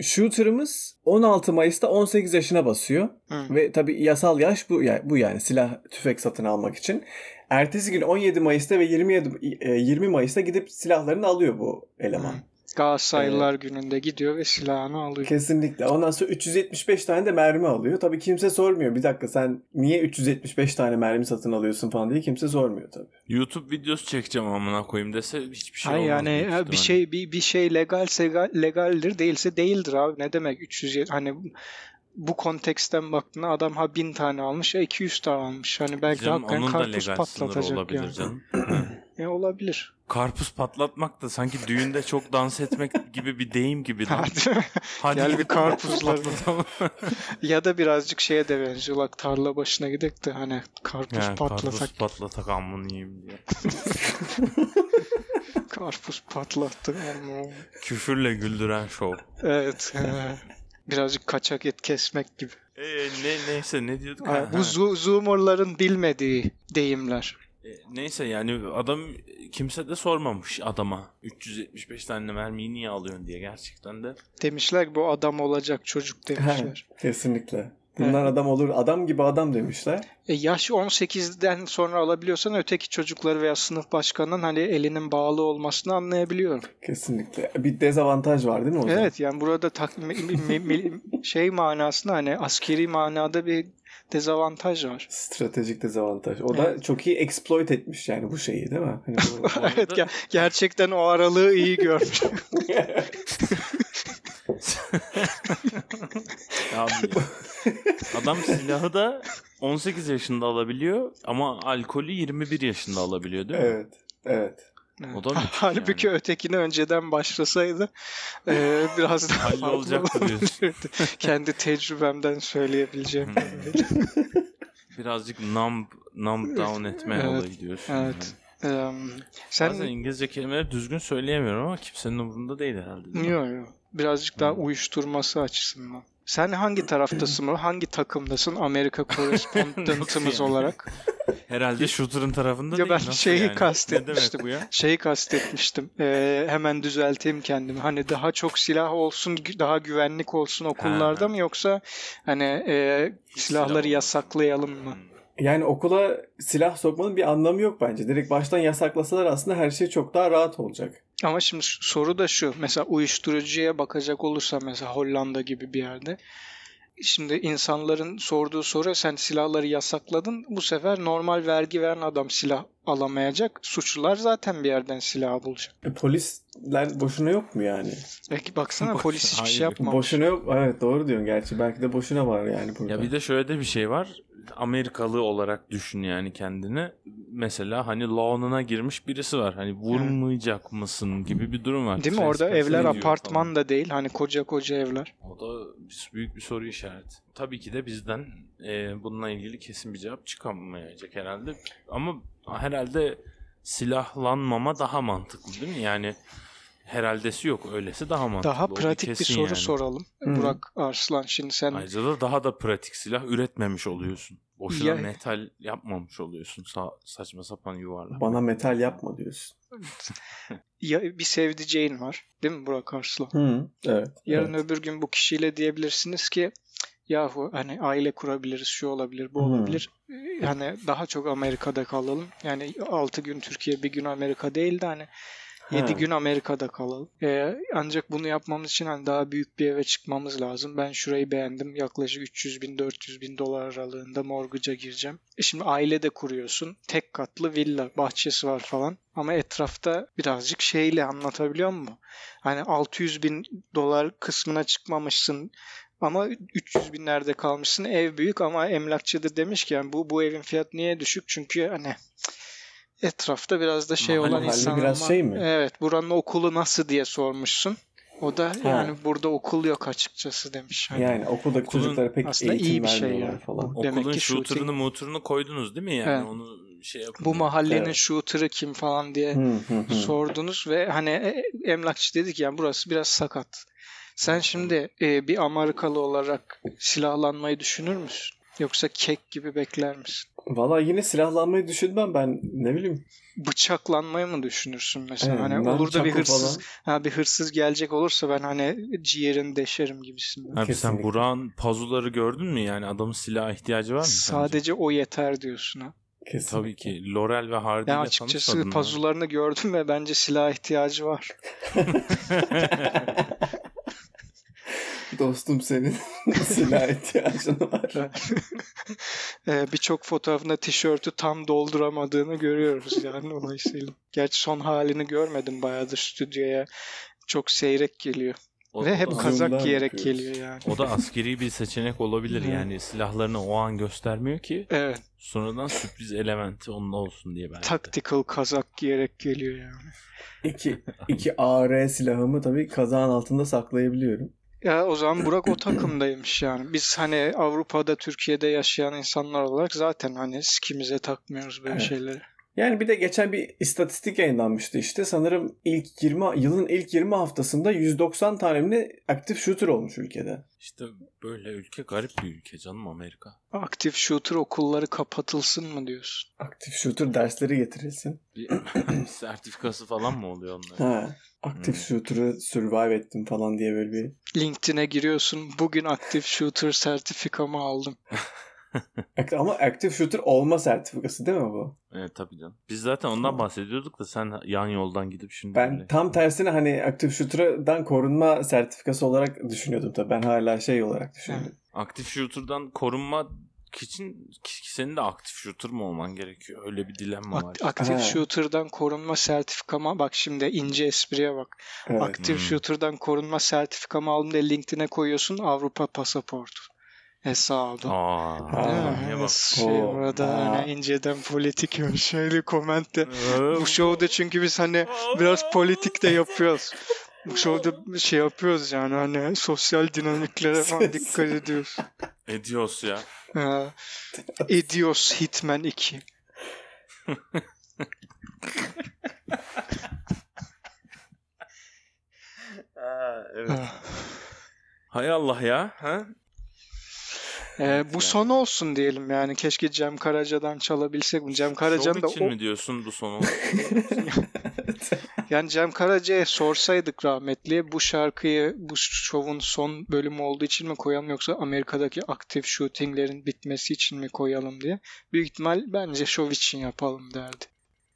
Shooter'ımız 16 Mayıs'ta 18 yaşına basıyor. Hı. Ve tabii yasal yaş bu yani, bu yani silah tüfek satın almak için. Ertesi gün 17 Mayıs'ta ve 27 e, 20 Mayıs'ta gidip silahlarını alıyor bu eleman. Hı. Galatasaraylılar gününde gidiyor ve silahını alıyor. Kesinlikle. Ondan sonra 375 tane de mermi alıyor. Tabii kimse sormuyor. Bir dakika sen niye 375 tane mermi satın alıyorsun falan diye kimse sormuyor tabii. YouTube videosu çekeceğim amına koyayım dese hiçbir şey Hayır olmaz. yani bir şey bir, bir şey legalse gal- legaldir değilse değildir abi. Ne demek 300 hani bu konteksten baktığında adam ha 1000 tane almış ya 200 tane almış. Hani belki Canım, hakikaten onun da karpuz legal sınırı patlatacak olabilir yani. canım. E, olabilir. Karpuz patlatmak da sanki düğünde çok dans etmek gibi bir deyim gibi. Hadi. Hadi Gel bir karpuzları- ya da birazcık şeye de benziyor. Bak tarla başına gidek de hani karpuz Yani patlatak. Karpuz patlatak amını yiyeyim diye. Karpuz patlattı. Aman. Küfürle güldüren şov. Evet. he. Birazcık kaçak et kesmek gibi. Ee, ne neyse ne diyorduk? Ha, bu zo- zoomerların bilmediği deyimler. E, Neyse yani adam kimse de sormamış adama 375 tane mermiyi niye alıyorsun diye gerçekten de. Demişler ki bu adam olacak çocuk demişler. Kesinlikle. Bunlar adam olur. Adam gibi adam demişler. E yaş 18'den sonra alabiliyorsan öteki çocukları veya sınıf başkanının hani elinin bağlı olmasını anlayabiliyorum. Kesinlikle. Bir dezavantaj var değil mi o zaman? Evet yani burada tak, mi- mi- mi- şey manasında hani askeri manada bir dezavantaj var. Stratejik dezavantaj. O da çok iyi exploit etmiş yani bu şeyi değil mi? Hani bu- Bu arada- evet ger- gerçekten o aralığı iyi görmüş. Abi ya. Adam silahı da 18 yaşında alabiliyor ama alkolü 21 yaşında alabiliyor değil mi? evet. Evet. O da Halbuki yani. ötekine önceden başlasaydı e, biraz daha diyorsun. olabilirdi. Kendi tecrübemden söyleyebileceğim. Hmm. Birazcık numb, numb down etme Evet, olayı diyorsun. evet. yani. Em, sen Bazen İngilizce kelimeleri düzgün söyleyemiyorum ama kimsenin umurunda değil herhalde. değil? Yok yok. Birazcık daha Hmm. uyuşturması açısından. Sen hangi taraftasın mı? Hangi takımdasın Amerika korespondentımız olarak? Herhalde shooter'ın tarafında Ya değil. ben Nasıl şeyi yani? kastetmiştim. Ne demek bu ya? Şeyi kastetmiştim. Ee, hemen düzelteyim kendimi. Hani daha çok silah olsun, daha güvenlik olsun okullarda Ha. mı yoksa hani e, silahları silah yasaklayalım mı? Hmm. Yani okula silah sokmanın bir anlamı yok bence. Direkt baştan yasaklasalar aslında her şey çok daha rahat olacak. Ama şimdi soru da şu. Mesela uyuşturucuya bakacak olursa mesela Hollanda gibi bir yerde. Şimdi insanların sorduğu soru sen silahları yasakladın. Bu sefer normal vergi veren adam silah alamayacak. Suçlular zaten bir yerden silah bulacak. E, polisler boşuna yok mu yani? Belki baksana Boş- polis hiçbir şey yapmamış. Boşuna yok. Evet doğru diyorsun gerçi. Belki de boşuna var yani burada. Ya bir de şöyle de bir şey var. Amerikalı olarak düşün yani kendini. Mesela hani law'nuna girmiş birisi var. Hani vurmayacak mısın gibi bir durum var. Değil mi? Orada evler apartman falan. da değil. Hani koca koca evler. O da büyük bir soru işareti. Tabii ki de bizden e, bununla ilgili kesin bir cevap çıkamayacak herhalde. Ama herhalde silahlanmama daha mantıklı değil mi? Yani herhaldesi yok. Öylesi daha mantıklı. Daha pratik bir soru yani. soralım. Hı. Burak Arslan şimdi sen Ayrıca da daha da pratik silah üretmemiş oluyorsun. Boşuna Ya- metal yapmamış oluyorsun. Sa- saçma sapan yuvarlak. Bana metal yapma diyorsun. ya bir sevdiceğin var. Değil mi Burak Arslan? Hı, evet. Yarın evet. öbür gün bu kişiyle diyebilirsiniz ki yahu hani aile kurabiliriz, şu olabilir, bu olabilir. Yani daha çok Amerika'da kalalım. Yani 6 gün Türkiye, bir gün Amerika değil de hani 7 Ha. gün Amerika'da kalalım. Ee, ancak bunu yapmamız için hani daha büyük bir eve çıkmamız lazım. Ben şurayı beğendim. Yaklaşık 300 bin, 400 bin dolar aralığında mortgage'a gireceğim. E şimdi aile de kuruyorsun. Tek katlı villa, bahçesi var falan. Ama etrafta birazcık şeyle anlatabiliyor muyum? Hani 600 bin dolar kısmına çıkmamışsın ama 300 binlerde kalmışsın. Ev büyük ama emlakçı da demiş ki yani bu bu evin fiyatı niye düşük? Çünkü hani etrafta biraz da şey Mahalle- olan insanlar biraz var. şey mi? Evet, buranın okulu nasıl diye sormuşsun. O da yani burada okul yok açıkçası demiş. Hani Yani okuldaki Okulun çocuklara pek aslında eğitim iyi bir şey yani. falan. Demek Okulun ki shooter'ını muturunu koydunuz değil mi yani? Evet. Onu şey yapın. bu mahallenin Evet. shooter'ı kim falan diye sordunuz ve hani e, emlakçı dedi ki yani burası biraz sakat. Sen şimdi e, bir Amerikalı olarak silahlanmayı düşünür müsün? Yoksa kek gibi bekler misin? Valla yine silahlanmayı düşünmem ben ne bileyim. Bıçaklanmayı mı düşünürsün mesela? Evet, hani olur da bir hırsız falan- ha bir hırsız gelecek olursa ben hani ciğerini deşerim gibisinden. Abi sen Kesinlikle. Burak'ın pazuları gördün mü yani? Adamın silaha ihtiyacı var mı sence? Sadece o yeter diyorsun ha. Kesin. Tabii ki. Laurel ve Hardy Ben ile açıkçası pazularını gördüm ve bence silah ihtiyacı var. Dostum senin silah ihtiyacın var. Ee, Birçok fotoğrafında tişörtü tam dolduramadığını görüyoruz yani dolayısıyla. Gerçi son halini görmedim bayağıdır stüdyoya. Çok seyrek geliyor. O- Ve hep kazak giyerek yapıyoruz. geliyor yani. O da askeri bir seçenek olabilir yani silahlarını o an göstermiyor ki Evet. sonradan sürpriz elementi onun olsun diye belki. Tactical kazak giyerek geliyor yani. İki, iki AR silahımı tabii kazağın altında saklayabiliyorum. Ya o zaman Burak o takımdaymış yani. Biz hani Avrupa'da, Türkiye'de yaşayan insanlar olarak zaten hani sikimize takmıyoruz böyle Evet. şeyleri. Yani bir de geçen bir istatistik yayınlanmıştı işte. Sanırım ilk 20 yılın ilk 20 haftasında 190 tane aktif shooter olmuş ülkede. İşte böyle ülke garip bir ülke canım Amerika. Aktif shooter okulları kapatılsın mı diyorsun? Aktif shooter dersleri getirilsin. Bir sertifikası falan mı oluyor onların? Ha. Aktif Hmm. shooter'ı survive ettim falan diye böyle bir LinkedIn'e giriyorsun. Bugün aktif shooter sertifikamı aldım. Ama aktif shooter olma sertifikası değil mi bu? Evet tabii canım. Biz zaten ondan bahsediyorduk da sen yan yoldan gidip şimdi Ben böyle- tam tersine hani aktif shooter'dan korunma sertifikası olarak düşünüyordum tabii. Ben hala şey olarak düşünüyordum. aktif shooter'dan korunma için senin de aktif shooter mı olman gerekiyor? Öyle bir dilemma var. Ak- aktif Ha. shooter'dan korunma sertifikama bak şimdi ince espriye bak. Evet. Aktif Hmm. shooter'dan korunma sertifikamı aldım diye LinkedIn'e koyuyorsun Avrupa pasaportu hesabı. Aa, Aa? Şey, Oo, orada aa. hani inceden politik bir şeyli komente. Ee, Bu show'da çünkü biz hani biraz politik de yapıyoruz. Bu show'da şey yapıyoruz yani hani sosyal dinamiklere falan dikkat ediyoruz. Ediyoruz ya. Ha. Edios Hitman 2. evet. Ha. Hay Allah ya. Ha? Ee, Evet bu yani. son olsun diyelim yani. Keşke Cem Karaca'dan çalabilsek. Cem Karaca'nın da için o, mi diyorsun bu sonu? yani Cem Karaca'ya sorsaydık rahmetli bu şarkıyı bu şovun son bölümü olduğu için mi koyalım yoksa Amerika'daki aktif shootinglerin bitmesi için mi koyalım diye. Büyük ihtimal bence şov için yapalım derdi.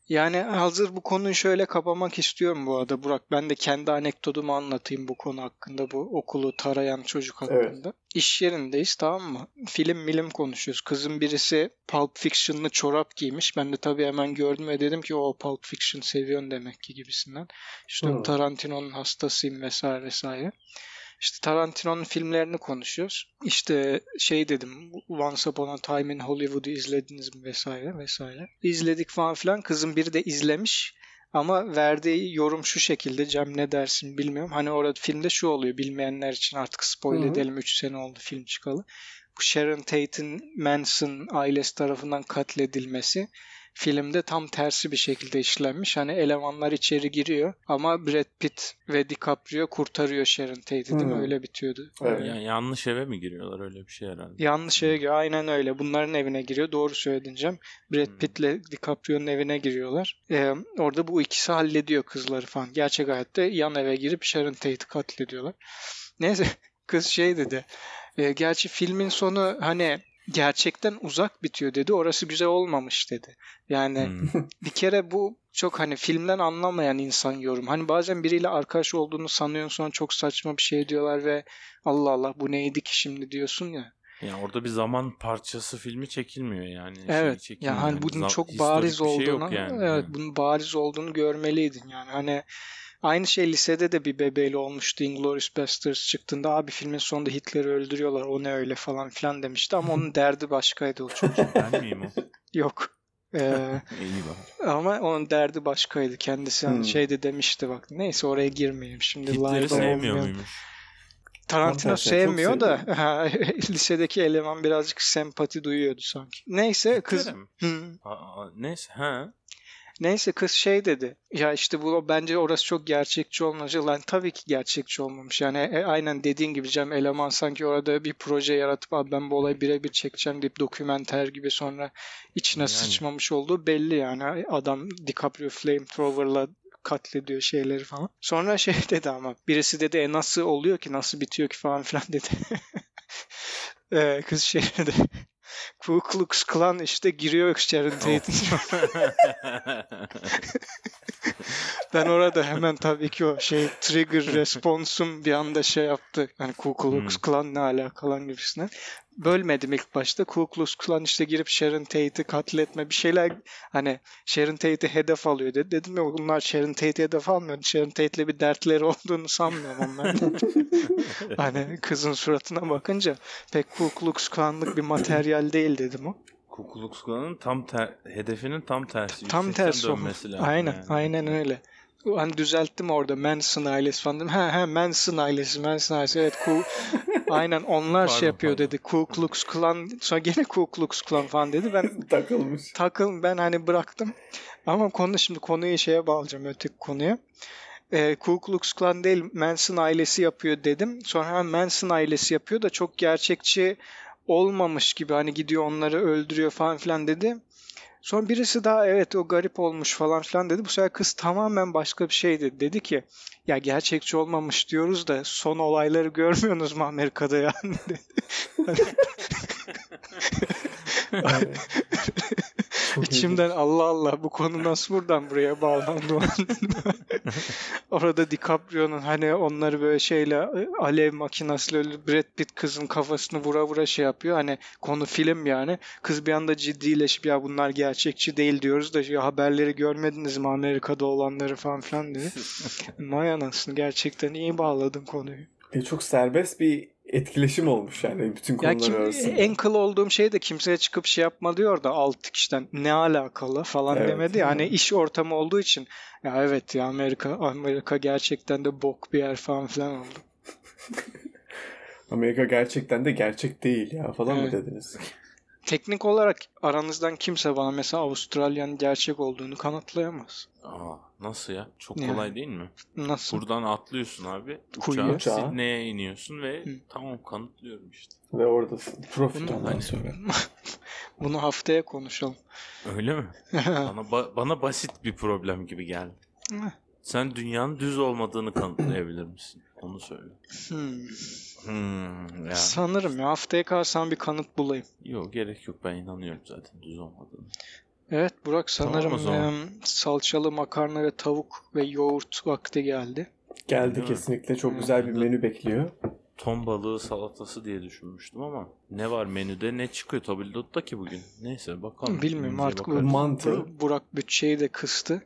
Yani hazır bu konuyu şöyle kapamak istiyorum bu arada Burak. Ben de kendi anekdotumu anlatayım bu konu hakkında. Bu okulu tarayan çocuk Evet. hakkında. İş yerindeyiz tamam mı? Film milim konuşuyoruz. Kızın birisi Pulp Fiction'lı çorap giymiş. Ben de tabii hemen gördüm ve dedim ki o Pulp Fiction seviyorsun demek ki gibisinden. İşte Hmm. Tarantino'nun hastasıyım vesaire vesaire. İşte Tarantino'nun filmlerini konuşuyoruz. İşte şey dedim Once Upon a Time in Hollywood'u izlediniz mi vesaire vesaire. İzledik falan filan. Kızın biri de izlemiş. Ama verdiği yorum şu şekilde Cem ne dersin bilmiyorum. Hani orada filmde şu oluyor bilmeyenler için artık spoil Hı hı. edelim 3 sene oldu film çıkalı. Bu Sharon Tate'in Manson ailesi tarafından katledilmesi filmde tam tersi bir şekilde işlenmiş. Hani elemanlar içeri giriyor ama Brad Pitt ve DiCaprio kurtarıyor Sharon Tate'i değil mi? Hmm. Öyle bitiyordu. Evet. Yani yanlış eve mi giriyorlar öyle bir şey herhalde. Yanlış şeye giriyor. Aynen öyle. Bunların evine giriyor. Doğru söyledin Cem. Brad Hmm. Pitt'le DiCaprio'nun evine giriyorlar. Ee, orada bu ikisi hallediyor kızları falan. Gerçek hayatta yan eve girip Sharon Tate'i katlediyorlar. Neyse kız şey dedi. e, gerçi filmin sonu hani gerçekten uzak bitiyor dedi. Orası güzel olmamış dedi. Yani Hmm. bir kere bu çok hani filmden anlamayan insan yorum. Hani bazen biriyle arkadaş olduğunu sanıyorsun sonra çok saçma bir şey diyorlar ve Allah Allah bu neydi ki şimdi diyorsun ya. Yani orada bir zaman parçası filmi çekilmiyor yani. Şey Evet. çekilmiyor. Yani hani bunun çok bariz bir şey olduğunu, yani. evet, bunun bariz olduğunu görmeliydin yani. Hani aynı şey lisede de bir bebeğiyle olmuştu. Inglourious Basterds çıktığında abi filmin sonunda Hitler'i öldürüyorlar. O ne öyle falan filan demişti ama onun derdi başkaydı o çocuk. Ben miyim o? Yok. Ee, İyi bak. ama onun derdi başkaydı. Kendisi hani Hmm. şeyde demişti bak. Neyse oraya girmeyeyim şimdi. Hitler'i sevmiyor muymuş? Tarantino çok sevmiyor da lisedeki eleman birazcık sempati duyuyordu sanki. Neyse kız? Hı. Aa, neyse ha. Neyse kız şey dedi. Ya işte bu bence orası çok gerçekçi olmamış. Lan tabii ki gerçekçi olmamış. Yani e, aynen dediğin gibi Cem eleman sanki orada bir proje yaratıp abi ben bu olayı birebir çekeceğim deyip dokümenter gibi sonra içine Yani. sıçmamış olduğu belli yani. Adam DiCaprio flamethrower'la katlediyor şeyleri falan. Sonra şey dedi ama birisi dedi e nasıl oluyor ki nasıl bitiyor ki falan filan dedi. Ee, kız şey dedi. Ku Klux Klan işte giriyor Sharon Tate'in Ben orada hemen tabii ki o şey trigger responsum bir anda şey yaptı. Hani Ku Klux Hmm. Klan ne alakalı gibisinden. Bölmedim ilk başta. Ku Klux Klan işte girip Sharon Tate'i katletme bir şeyler hani Sharon Tate'i hedef alıyor dedi. Dedim ya bunlar Sharon Tate'i hedef almıyor. Sharon Tate'le bir dertleri olduğunu sanmıyorum onlar. hani kızın suratına bakınca pek Ku Klux Klan'lık bir materyal değil dedim o. Ku Klux Klan'ın tam ter, hedefinin tam tersi. Tam 180 tersi dönmesi lazım Aynen, yani. aynen öyle. Hani düzelttim orada Manson ailesi falan dedim. Ha ha Manson ailesi, Manson ailesi. Evet ku aynen onlar şey Pardon, yapıyor pardon. dedi. Ku Klux Klan sonra gene Ku Klux Klan falan dedi. Ben Takılmış. takıl ben hani bıraktım. Ama konu şimdi konuyu şeye bağlayacağım öteki konuya. Ee, Ku Klux Klan değil Manson ailesi yapıyor dedim. Sonra ha, Manson ailesi yapıyor da çok gerçekçi olmamış gibi hani gidiyor onları öldürüyor falan filan dedi. Sonra birisi daha evet o garip olmuş falan filan dedi. Bu sefer kız tamamen başka bir şey dedi. Dedi ki ya gerçekçi olmamış diyoruz da son olayları görmüyorsunuz mu Amerika'da yani dedi. İçimden Allah Allah bu konu nasıl buradan buraya bağlandı? Orada DiCaprio'nun hani onları böyle şeyle e, alev makinesiyle öyle Brad Pitt kızın kafasını vura vura şey yapıyor. Hani konu film yani. Kız bir anda ciddileşip ya bunlar gerçekçi değil diyoruz da ya haberleri görmediniz mi Amerika'da olanları falan filan dedi. Vay anasını gerçekten iyi bağladın konuyu. E, çok serbest bir etkileşim olmuş yani bütün Ya konular kim, arasında. en kıl olduğum şey de kimseye çıkıp şey yapma diyor da alt kişiden ne alakalı falan Evet, demedi. ya. Hani evet. iş ortamı olduğu için ya evet ya Amerika Amerika gerçekten de bok bir yer falan filan oldu. Amerika gerçekten de gerçek değil ya falan Evet. mı dediniz? Teknik olarak aranızdan kimse bana mesela Avustralya'nın gerçek olduğunu kanıtlayamaz. Aa, nasıl ya? Çok Yani. kolay değil mi? Nasıl? Buradan atlıyorsun abi. Uçağa, Uçağa. Sydney'e iniyorsun ve Hı. tamam kanıtlıyorum işte. Ve oradasın. Profit Bunu- ondan Hani- sonra. Bunu haftaya konuşalım. Öyle mi? Bana ba- bana basit bir problem gibi geldi. Sen dünyanın düz olmadığını kanıtlayabilir misin? Onu söyle. Hmm. Hmm, ya. Sanırım ya haftaya kalsam bir kanıt bulayım. Yok gerek yok ben inanıyorum zaten düz olmadığını. Evet Burak Tamam sanırım zaman. em, salçalı makarna ve tavuk ve yoğurt vakti geldi. Geldi Değil mi? kesinlikle. Çok Hı. güzel bir menü bekliyor. Ton balığı salatası diye düşünmüştüm ama ne var menüde ne çıkıyor tabloda ki bugün. Neyse bakalım. Bilmiyorum artık bakarız. Mantı. Bur- Burak bütçeyi de kıstı.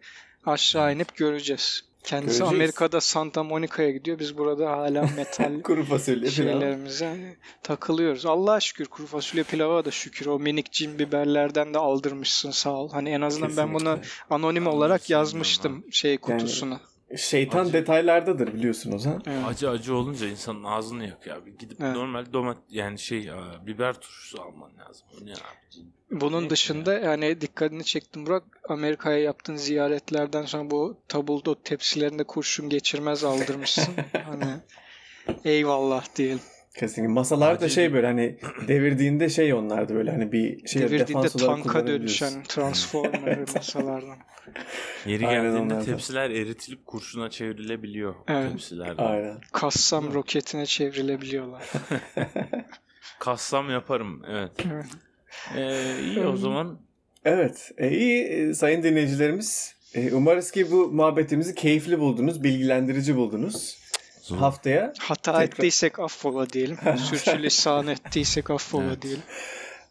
Aşağı inip göreceğiz. Kendisi Göreceğiz. Amerika'da Santa Monica'ya gidiyor. Biz burada hala metal Kuru fasulye pilav. şeylerimize takılıyoruz. Allah'a şükür kuru fasulye pilava da şükür. O minik cin biberlerden de aldırmışsın sağ ol. Hani en azından ben bunu Kesinlikle. anonim olarak yazmıştım şey kutusuna. Şeytan Acı. detaylardadır biliyorsun Ozan. Evet. Acı acı olunca insanın ağzını yakıyor abi. Gidip Evet. normal domat yani şey e, biber turşusu alman lazım. Bu ne abi? Bunun Neyse dışında yani dikkatini çektim Burak. Amerika'ya yaptığın ziyaretlerden sonra bu tabuldo tepsilerinde kurşun geçirmez aldırmışsın. hani eyvallah diyelim. Kesinlikle. Masalar da Acil- şey böyle hani devirdiğinde şey onlardı böyle hani bir şey defans olarak tanka dönüşen Transformer masalardan. Yeri Aynen geldiğinde da. tepsiler eritilip kurşuna çevrilebiliyor Evet. tepsilerden. Aynen. Kassam roketine çevrilebiliyorlar. Kassam yaparım evet. Evet. Ee, iyi o zaman Evet. E, iyi e, sayın dinleyicilerimiz. E, umarız ki bu muhabbetimizi keyifli buldunuz, bilgilendirici buldunuz. Zor. Haftaya Hata Tekrar- ettiysek affola diyelim. Sürçülisan ettiysek affola Evet. diyelim.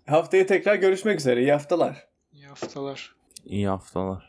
haftaya tekrar görüşmek üzere. İyi haftalar. İyi haftalar. iyi haftalar.